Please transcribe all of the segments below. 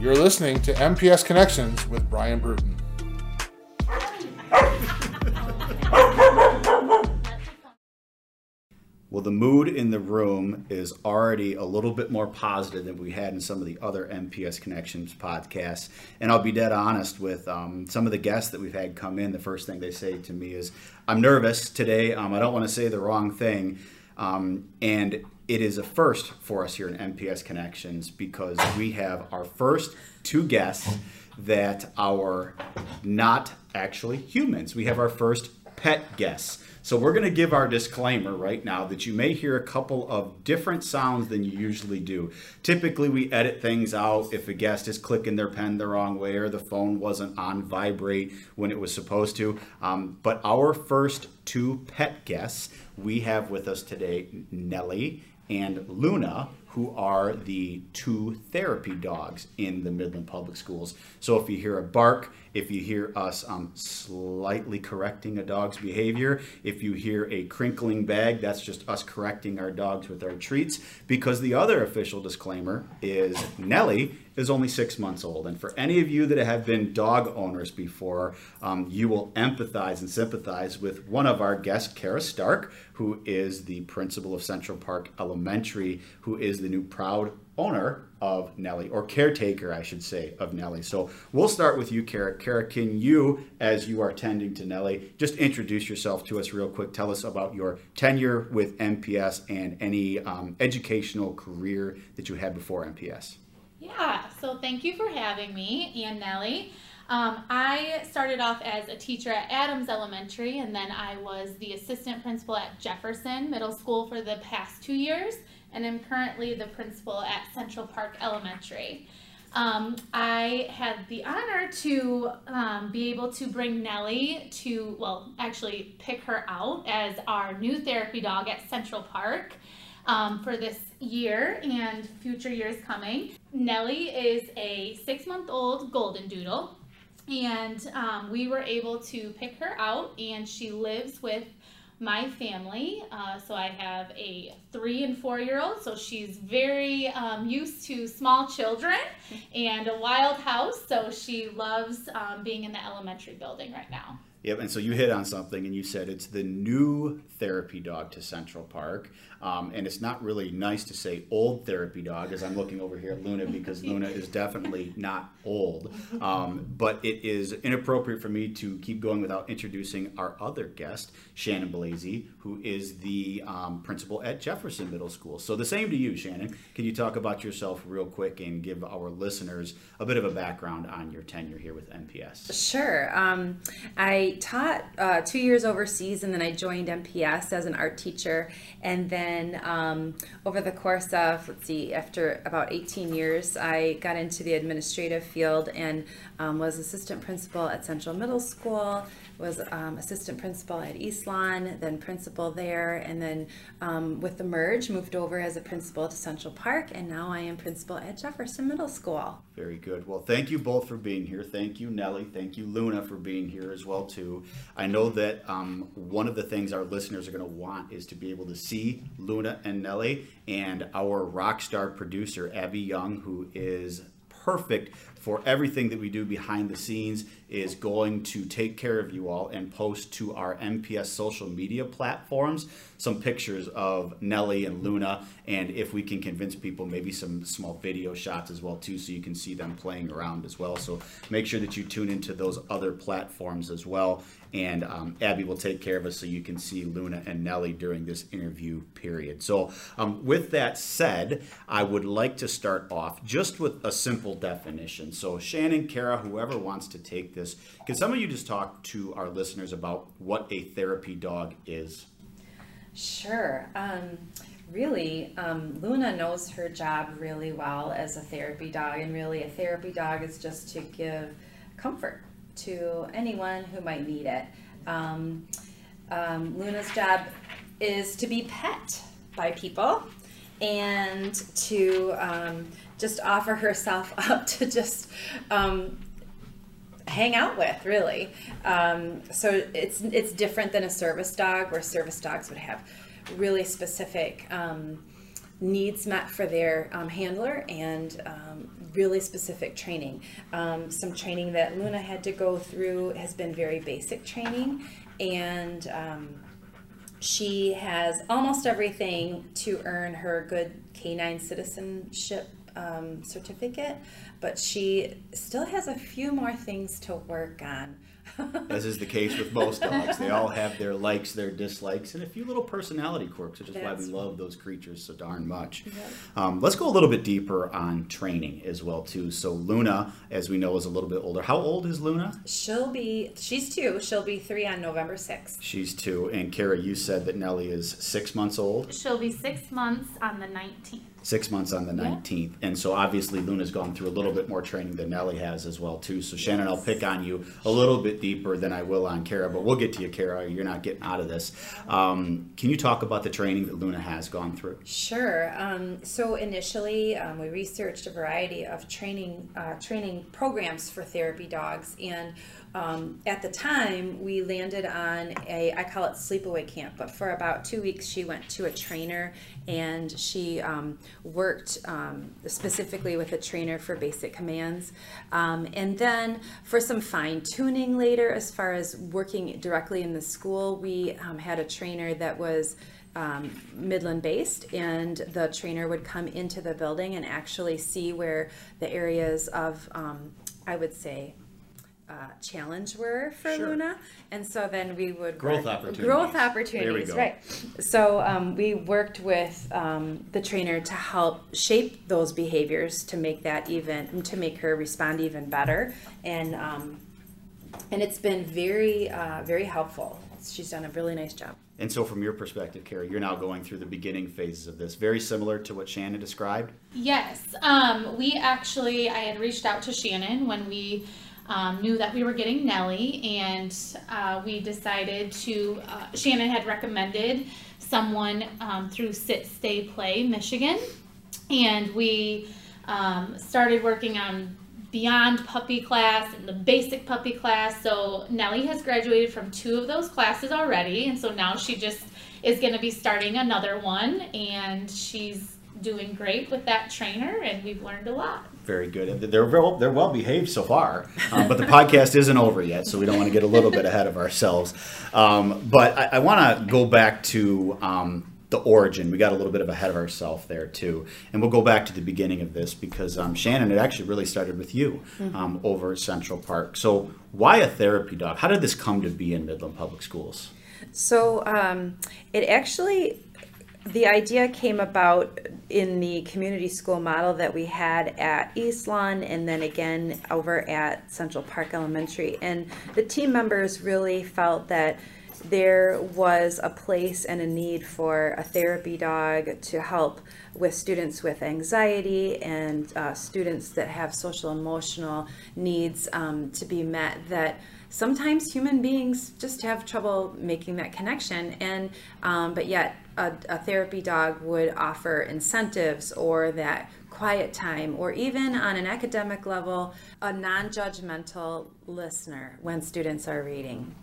You're listening to MPS Connections with Brian Bruton. Well, the mood in the room is already a little bit more positive than we had in some of the other MPS Connections podcasts. And I'll be dead honest with um, some of the guests that we've had come in. The first thing they say to me is, I'm nervous today. Um, I don't want to say the wrong thing. Um, and it is a first for us here in MPS Connections because we have our first two guests that are not actually humans. We have our first pet guests. So we're going to give our disclaimer right now that you may hear a couple of different sounds than you usually do. Typically, we edit things out if a guest is clicking their pen the wrong way or the phone wasn't on vibrate when it was supposed to. Um, but our first two pet guests we have with us today Nellie and Luna, who are the two therapy dogs in the Midland Public Schools. So if you hear a bark, if you hear us um, slightly correcting a dog's behavior, if you hear a crinkling bag, that's just us correcting our dogs with our treats. Because the other official disclaimer is Nellie is only six months old. And for any of you that have been dog owners before, um, you will empathize and sympathize with one of our guests, Kara Stark, who is the principal of Central Park Elementary, who is the new proud owner of Nellie, or caretaker, I should say, of Nellie. So we'll start with you, Kara. Kara, can you, as you are tending to Nellie, just introduce yourself to us real quick? Tell us about your tenure with MPS and any um, educational career that you had before MPS. Yeah, so thank you for having me and Nellie. Um, I started off as a teacher at Adams Elementary, and then I was the assistant principal at Jefferson Middle School for the past two years and I'm currently the principal at Central Park Elementary. Um, I had the honor to um, be able to bring Nellie to, well, actually pick her out as our new therapy dog at Central Park um, for this year and future years coming. Nellie is a six month old golden doodle, and um, we were able to pick her out, and she lives with my family. Uh, so I have a three and four year old, so she's very um, used to small children and a wild house, so she loves um, being in the elementary building right now. Yep, and so you hit on something, and you said it's the new therapy dog to Central Park, um, and it's not really nice to say old therapy dog, as I'm looking over here at Luna because Luna is definitely not old, um, but it is inappropriate for me to keep going without introducing our other guest, Shannon Blasey, who is the um, principal at Jefferson Middle School. So the same to you, Shannon. Can you talk about yourself real quick and give our listeners a bit of a background on your tenure here with MPS? Sure. Um, I taught uh, two years overseas and then I joined MPS as an art teacher. And then um, over the course of, let's see, after about 18 years, I got into the administrative field and um, was assistant principal at Central Middle School was um, assistant principal at Eastlawn, then principal there, and then um, with the merge, moved over as a principal to Central Park, and now I am principal at Jefferson Middle School. Very good. Well, thank you both for being here. Thank you, Nellie. Thank you, Luna, for being here as well too. I know that um, one of the things our listeners are going to want is to be able to see Luna and Nellie, and our rock star producer Abby Young, who is perfect for everything that we do behind the scenes is going to take care of you all and post to our MPS social media platforms some pictures of Nellie and Luna and if we can convince people maybe some small video shots as well too so you can see them playing around as well so make sure that you tune into those other platforms as well and um, Abby will take care of us so you can see Luna and Nellie during this interview period. So, um, with that said, I would like to start off just with a simple definition. So, Shannon, Kara, whoever wants to take this, can some of you just talk to our listeners about what a therapy dog is? Sure. Um, really, um, Luna knows her job really well as a therapy dog, and really, a therapy dog is just to give comfort to anyone who might need it. Um, um, Luna's job is to be pet by people and to um, just offer herself up to just um, hang out with really um, so it's it's different than a service dog where service dogs would have really specific um, needs met for their um, handler and um, really specific training. Um, some training that Luna had to go through has been very basic training, and um, she has almost everything to earn her good K9 citizenship um, certificate, but she still has a few more things to work on. As is the case with most dogs, they all have their likes, their dislikes, and a few little personality quirks, which is why we love those creatures so darn much. Um, let's go a little bit deeper on training as well too. So Luna, as we know, is a little bit older. How old is Luna? She'll be, she's two, she'll be three on November 6th. She's two, and Kara, you said that Nellie is six months old. She'll be six months on the 19th. Six months on the Yeah. 19th, and so obviously Luna's gone through a little bit more training than Nellie has as well too. So Shannon, I'll pick on you a little bit deeper than I will on Kara, but we'll get to you, Kara. You're not getting out of this. Um, can you talk about the training that Luna has gone through? Sure. Um, so initially, um, we researched a variety of training uh, training programs for therapy dogs, and um, at the time, we landed on a I call it sleepaway camp. But for about two weeks, she went to a trainer, and she um, worked um, specifically with a trainer for basic commands, um, and then for some fine tuning later, as far as working directly in the school, we um, had a trainer that was um, Midland based, and the trainer would come into the building and actually see where the areas of, um, I would say, uh, challenge were for Sure. Luna, and so then we would Growth work- opportunities. Growth There we opportunities, go. right? So um, we worked with um, the trainer to help shape those behaviors to make that even to make her respond even better, and um, and it's been very uh, very helpful. She's done a really nice job. And so, from your perspective, Kara, you're now going through the beginning phases of this, very similar to what Shannon described. Yes, um, we actually, I had reached out to Shannon when we um, knew that we were getting Nellie, and uh, we decided to. Uh, Shannon had recommended someone um, through Sit Stay Play Michigan, and we um, started working on beyond puppy class and the basic puppy class. So Nellie has graduated from two of those classes already, and so now she just is going to be starting another one, and she's doing great with that trainer, and we've learned a lot. Very good. And They're well, they're well behaved so far, um, but the podcast isn't over yet, so we don't want to get a little bit ahead of ourselves. Um, but I, I want to go back to um, the origin. We got a little bit of ahead of ourselves there too, and we'll go back to the beginning of this because um, Shannon, it actually really started with you um, over at Central Park. So why a therapy dog? How did this come to be in Midland Public Schools? So um, it actually, the idea came about in the community school model that we had at Eastlawn and then again over at Central Park Elementary. And the team members really felt that there was a place and a need for a therapy dog to help with students with anxiety and uh, students that have social emotional needs um, to be met that sometimes human beings just have trouble making that connection. And um, but yet a, a therapy dog would offer incentives or that quiet time or even on an academic level a non-judgmental listener when students are reading.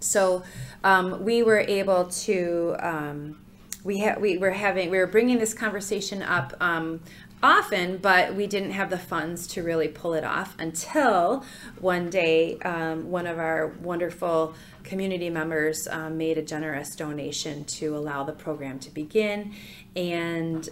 So um, we were able to um, we ha- we were having we were bringing this conversation up um, often, but we didn't have the funds to really pull it off until one day um, one of our wonderful community members um, made a generous donation to allow the program to begin. And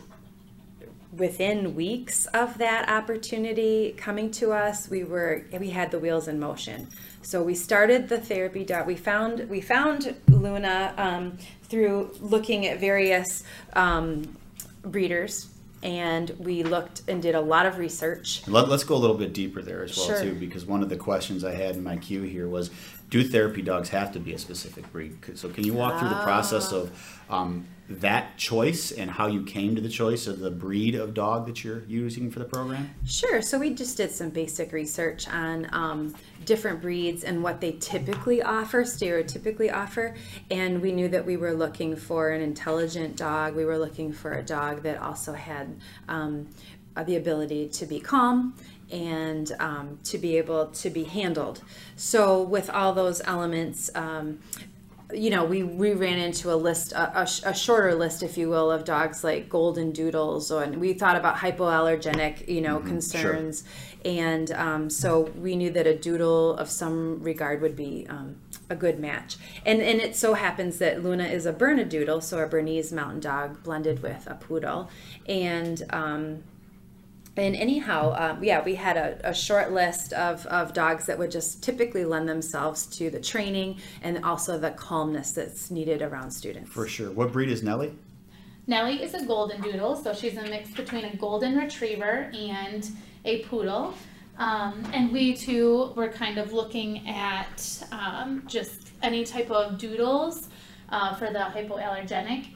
within weeks of that opportunity coming to us we were we had the wheels in motion. So we started the therapy dot we found we found luna um, through looking at various um, breeders and we looked and did a lot of research Let, us go a little bit deeper there as well Sure. too, because one of the questions I had in my queue here was, do therapy dogs have to be a specific breed? So can you walk through the process of um, that choice and how you came to the choice of the breed of dog that you're using for the program? Sure. So we just did some basic research on um, different breeds and what they typically offer, stereotypically offer. And we knew that we were looking for an intelligent dog. We were looking for a dog that also had um, the ability to be calm and um, to be able to be handled. So with all those elements, um, you know, we, we ran into a list, a, a, a, shorter list, if you will, of dogs like golden doodles, or, and we thought about hypoallergenic, you know, mm-hmm, concerns. Sure. And um, so we knew that a doodle of some regard would be um, a good match. And, and it so happens that Luna is a Bernedoodle, so a Bernese mountain dog blended with a poodle. And um, and anyhow, um, yeah, we had a, a, short list of, of dogs that would just typically lend themselves to the training and also the calmness that's needed around students. For sure. What breed is Nellie? Nellie is a golden doodle, so she's a mix between a golden retriever and a poodle. Um, and we too were kind of looking at um, just any type of doodles uh, for the hypoallergenic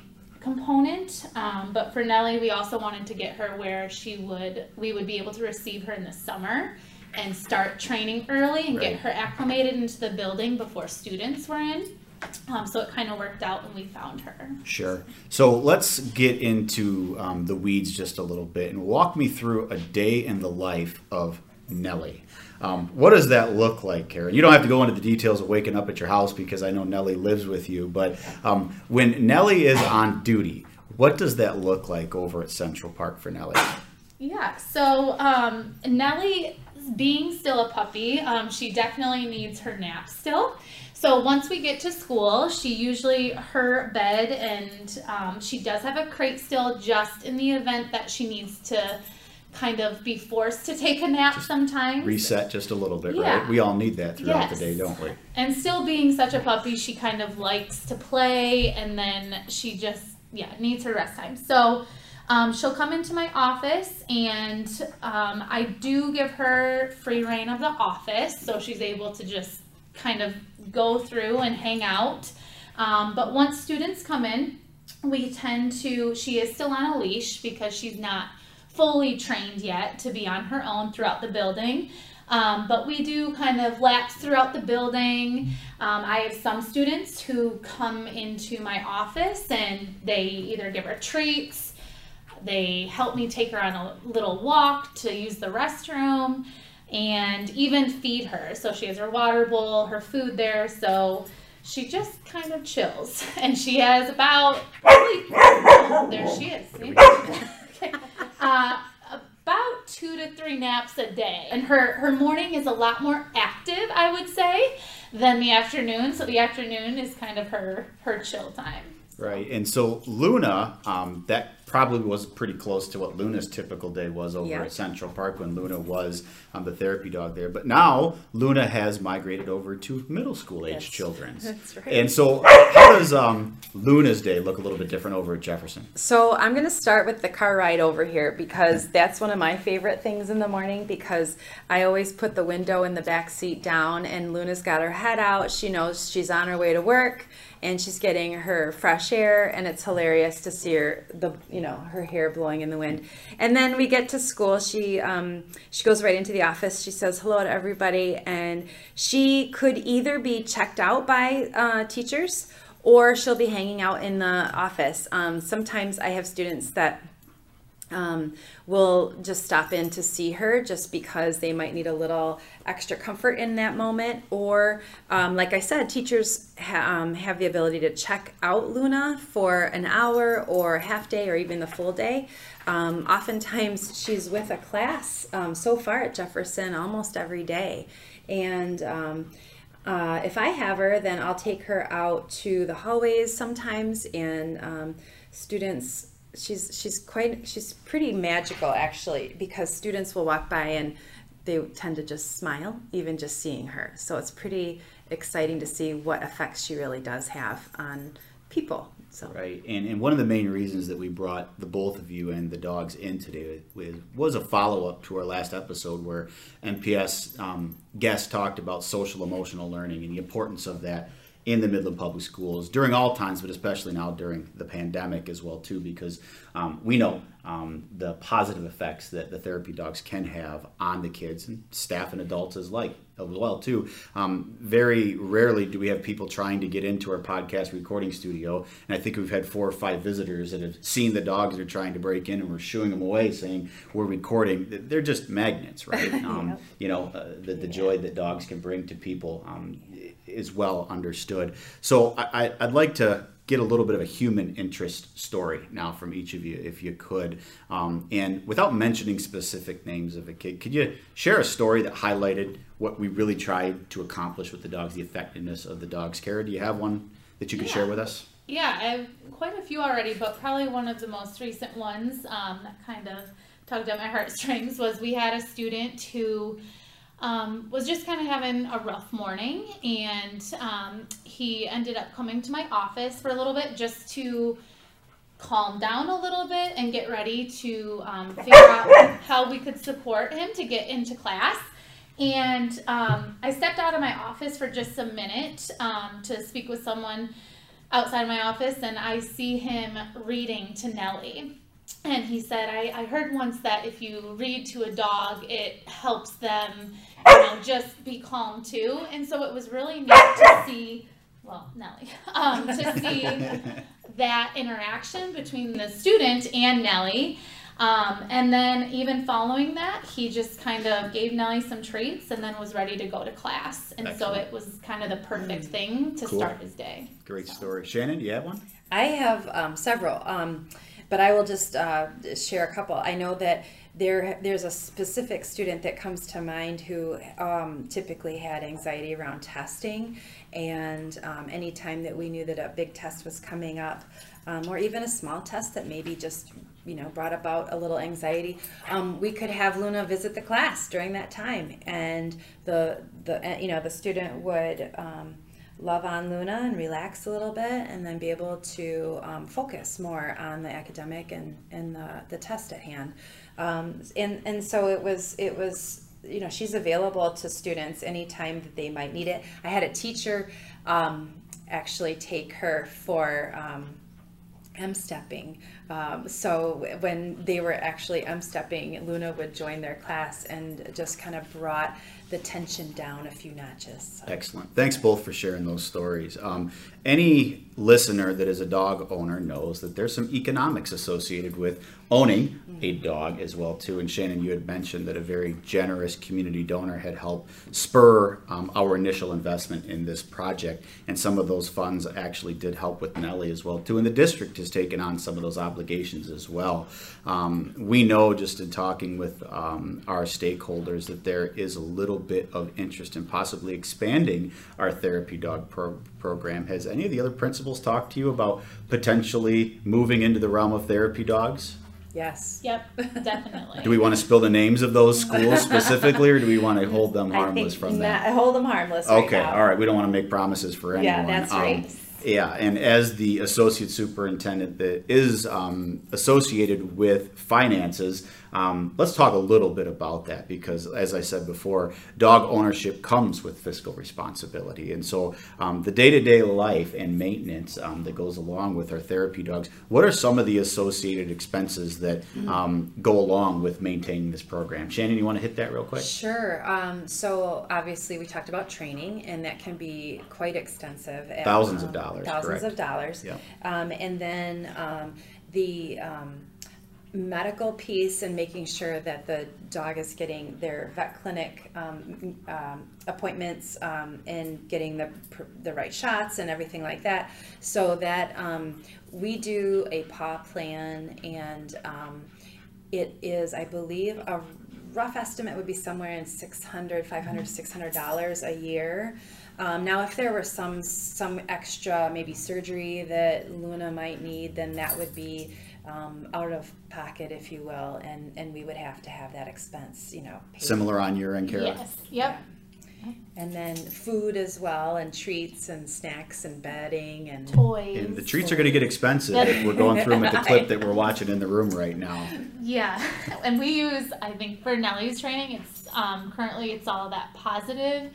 component. Um, but for Nellie, we also wanted to get her where she would, we would be able to receive her in the summer and start training early and right. get her acclimated into the building before students were in. Um, so it kind of worked out when we found her. Sure. So let's get into um, the weeds just a little bit and walk me through a day in the life of Nellie. Um, what does that look like, Karen? You don't have to go into the details of waking up at your house because I know Nellie lives with you. But um, when Nellie is on duty, what does that look like over at Central Park for Nellie? Yeah, so um, Nellie, being still a puppy, um, she definitely needs her nap still. So once we get to school, she usually her bed and um, she does have a crate still just in the event that she needs to kind of be forced to take a nap just sometimes. Reset just a little bit, yeah. right? We all need that throughout yes. the day, don't we? And still being such a puppy, she kind of likes to play and then she just, yeah, needs her rest time. So um, she'll come into my office and um, I do give her free reign of the office so she's able to just kind of go through and hang out. Um, but once students come in, we tend to, she is still on a leash because she's not fully trained yet to be on her own throughout the building. Um, but we do kind of laps throughout the building. Um, I have some students who come into my office and they either give her treats, they help me take her on a little walk to use the restroom, and even feed her. So she has her water bowl, her food there. So she just kind of chills. And she has about, oh, there she is. Uh, about two to three naps a day. And her, her morning is a lot more active, I would say, than the afternoon. So the afternoon is kind of her, her chill time. Right. And so Luna, um, that probably was pretty close to what Luna's typical day was over yeah. at Central Park when Luna was um, the therapy dog there. But now Luna has migrated over to middle school age yes. children. That's right. And so, how does um, Luna's day look a little bit different over at Jefferson? So, I'm going to start with the car ride over here because that's one of my favorite things in the morning because I always put the window in the back seat down and Luna's got her head out. She knows she's on her way to work and she's getting her fresh air and it's hilarious to see her the you know her hair blowing in the wind. And then we get to school. She um, she goes right into the office. She says hello to everybody. And she could either be checked out by uh, teachers or she'll be hanging out in the office. Um, sometimes i have students that um, will just stop in to see her just because they might need a little extra comfort in that moment. Or, um, like I said, teachers ha- um, have the ability to check out Luna for an hour or half day or even the full day. Um, oftentimes, she's with a class um, so far at Jefferson almost every day. And um, uh, if I have her, then I'll take her out to the hallways sometimes, and students she's she's quite she's pretty magical actually because students will walk by and they tend to just smile even just seeing her. So it's pretty exciting to see what effects she really does have on people so. Right and, and one of the main reasons that we brought the both of you and the dogs in today was, was a follow-up to our last episode where mps um, guests talked about social emotional learning and the importance of that in the Midland Public Schools during all times, but especially now during the pandemic as well too, because um, we know um, the positive effects that the therapy dogs can have on the kids and staff and adults as like as well too. Um, very rarely do we have people trying to get into our podcast recording studio, and I think we've had four or five visitors that have seen the dogs that are trying to break in, and we're shooing them away, saying we're recording. They're just magnets, right? Um. You know, uh, the the joy that dogs can bring to people um, is well understood. So I, I'd like to get a little bit of a human interest story now from each of you, if you could. Um, and without mentioning specific names of a kid, could you share a story that highlighted what we really tried to accomplish with the dogs, the effectiveness of the dog's care? Do you have one that you could share with us? Yeah, I have quite a few already, but probably one of the most recent ones um, that kind of tugged at my heartstrings was we had a student who um, was just kind of having a rough morning, and um, he ended up coming to my office for a little bit just to calm down a little bit and get ready to um, figure out how we could support him to get into class. And um, I stepped out of my office for just a minute um, to speak with someone outside my office, and I see him reading to Nellie. And he said, I, I heard once that if you read to a dog, it helps them, you know, just be calm too. And so it was really neat to see, well, Nellie, um, to see that interaction between the student and Nellie. Um, and then even following that, he just kind of gave Nellie some treats and then was ready to go to class. And Excellent. so it was kind of the perfect thing to Cool. start his day. Great story. Shannon, do you have one? I have um, several, um, but I will just uh, share a couple. I know that there there's a specific student that comes to mind who um, typically had anxiety around testing, and um, anytime that we knew that a big test was coming up, um, or even a small test that maybe just you know brought about a little anxiety, um, we could have Luna visit the class during that time, and the the uh, you know the student would. Um, love on Luna and relax a little bit and then be able to um, focus more on the academic and, and the, the test at hand. Um, and, and so it was, it was, you know, she's available to students anytime that they might need it. I had a teacher um, actually take her for um, M stepping. Um, so when they were actually M stepping, Luna would join their class and just kind of brought the tension down a few notches. So. Excellent. Thanks both for sharing those stories. Um, any listener that is a dog owner knows that there's some economics associated with owning a dog as well too. And Shannon, you had mentioned that a very generous community donor had helped spur um, our initial investment in this project, and some of those funds actually did help with Nellie as well too. And the district has taken on some of those obligations as well. Um, we know just in talking with um, our stakeholders that there is a little bit of interest in possibly expanding our therapy dog pro- program. Has any of the other principals talked to you about potentially moving into the realm of therapy dogs? Yes. Yep, definitely. Do we want to spill the names of those schools specifically, or do we want to hold them I harmless think from not, that? I hold them harmless right Okay, now. all right. We don't want to make promises for anyone. Yeah, that's Um, right. Yeah, and as the associate superintendent that is um, associated with finances, um, let's talk a little bit about that because, as I said before, dog ownership comes with fiscal responsibility, and so um, the day-to-day life and maintenance um, that goes along with our therapy dogs. What are some of the associated expenses that Mm-hmm. um, go along with maintaining this program? Shannon, you want to hit that real quick? Sure. Um, so obviously, we talked about training, and that can be quite extensive. at, Thousands of um, dollars, Thousands correct. of dollars. Um, and then um, the um, medical piece and making sure that the dog is getting their vet clinic um, um, appointments um, and getting the the right shots and everything like that. So that um, we do a paw plan, and um, it is, I believe, a rough estimate would be somewhere in 600 500 600 dollars a year um, now if there were some some extra maybe surgery that luna might need then that would be um, out of pocket if you will and and we would have to have that expense you know paid. Similar on your end, Kara? Yes, yep. and then food as well and treats and snacks and bedding and Toys. And the treats are going to get expensive if we're going through them at the clip that we're watching in the room right now. Yeah, and we use I think for Nellie's training, it's um, currently it's all that positive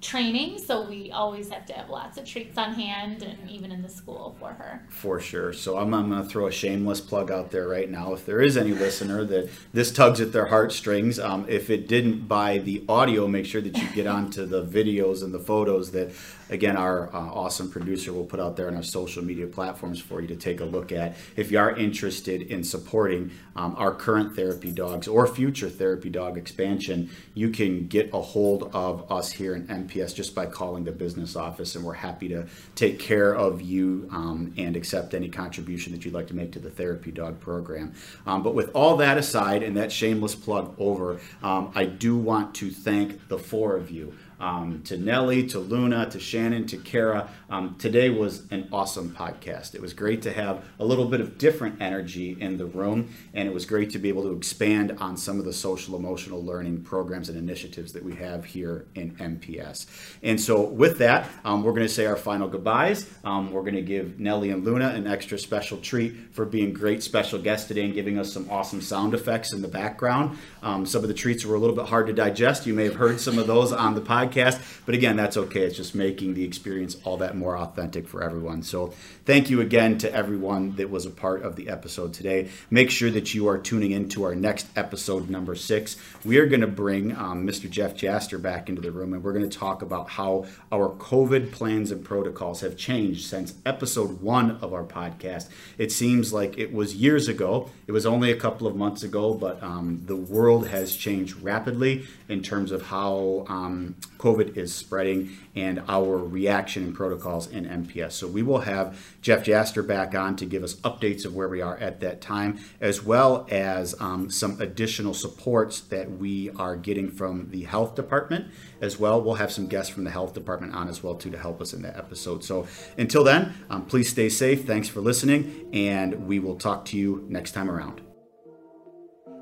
training, so we always have to have lots of treats on hand, and even in the school for her. For sure. So I'm, I'm going to throw a shameless plug out there right now. If there is any listener that this tugs at their heartstrings, um, if it didn't buy the audio, make sure that you get onto the videos and the photos that again, our uh, awesome producer will put out there on our social media platforms for you to take a look at. If you are interested in supporting um, our current therapy dogs or future therapy dog expansion, you can get a hold of us here in MPS just by calling the business office, and we're happy to take care of you um, and accept any contribution that you'd like to make to the therapy dog program. Um, but with all that aside and that shameless plug over, um, I do want to thank the four of you um, to Nellie, to Luna, to Shannon, to Kara. Um, today was an awesome podcast. It was great to have a little bit of different energy in the room, and it was great to be able to expand on some of the social emotional learning programs and initiatives that we have here in MPS. And so, with that, um, we're going to say our final goodbyes. Um, we're going to give Nellie and Luna an extra special treat for being great special guests today and giving us some awesome sound effects in the background. Um, some of the treats were a little bit hard to digest. You may have heard some of those on the podcast. But again, that's okay. It's just making the experience all that more authentic for everyone. So thank you again to everyone that was a part of the episode today. Make sure that you are tuning into our next episode, number six. We are going to bring um, Mr. Jeff Jaster back into the room, and we're going to talk about how our COVID plans and protocols have changed since episode one of our podcast. It seems like it was years ago. It was only a couple of months ago, but um, the world has changed rapidly in terms of how um, COVID is spreading and our reaction and protocols in MPS. So we will have Jeff Jaster back on to give us updates of where we are at that time, as well as um, some additional supports that we are getting from the health department as well. We'll have some guests from the health department on as well too to help us in that episode. So until then, um, please stay safe. Thanks for listening, and we will talk to you next time around.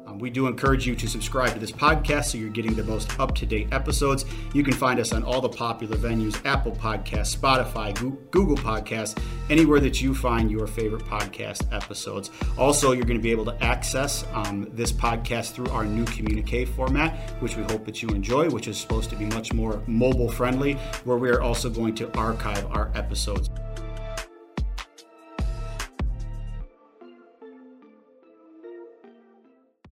Um, we do encourage you to subscribe to this podcast so you're getting the most up to date episodes. You can find us on all the popular venues Apple Podcasts, Spotify, Google Podcasts, anywhere that you find your favorite podcast episodes. Also, you're going to be able to access um, this podcast through our new communique format, which we hope that you enjoy, which is supposed to be much more mobile friendly, where we are also going to archive our episodes.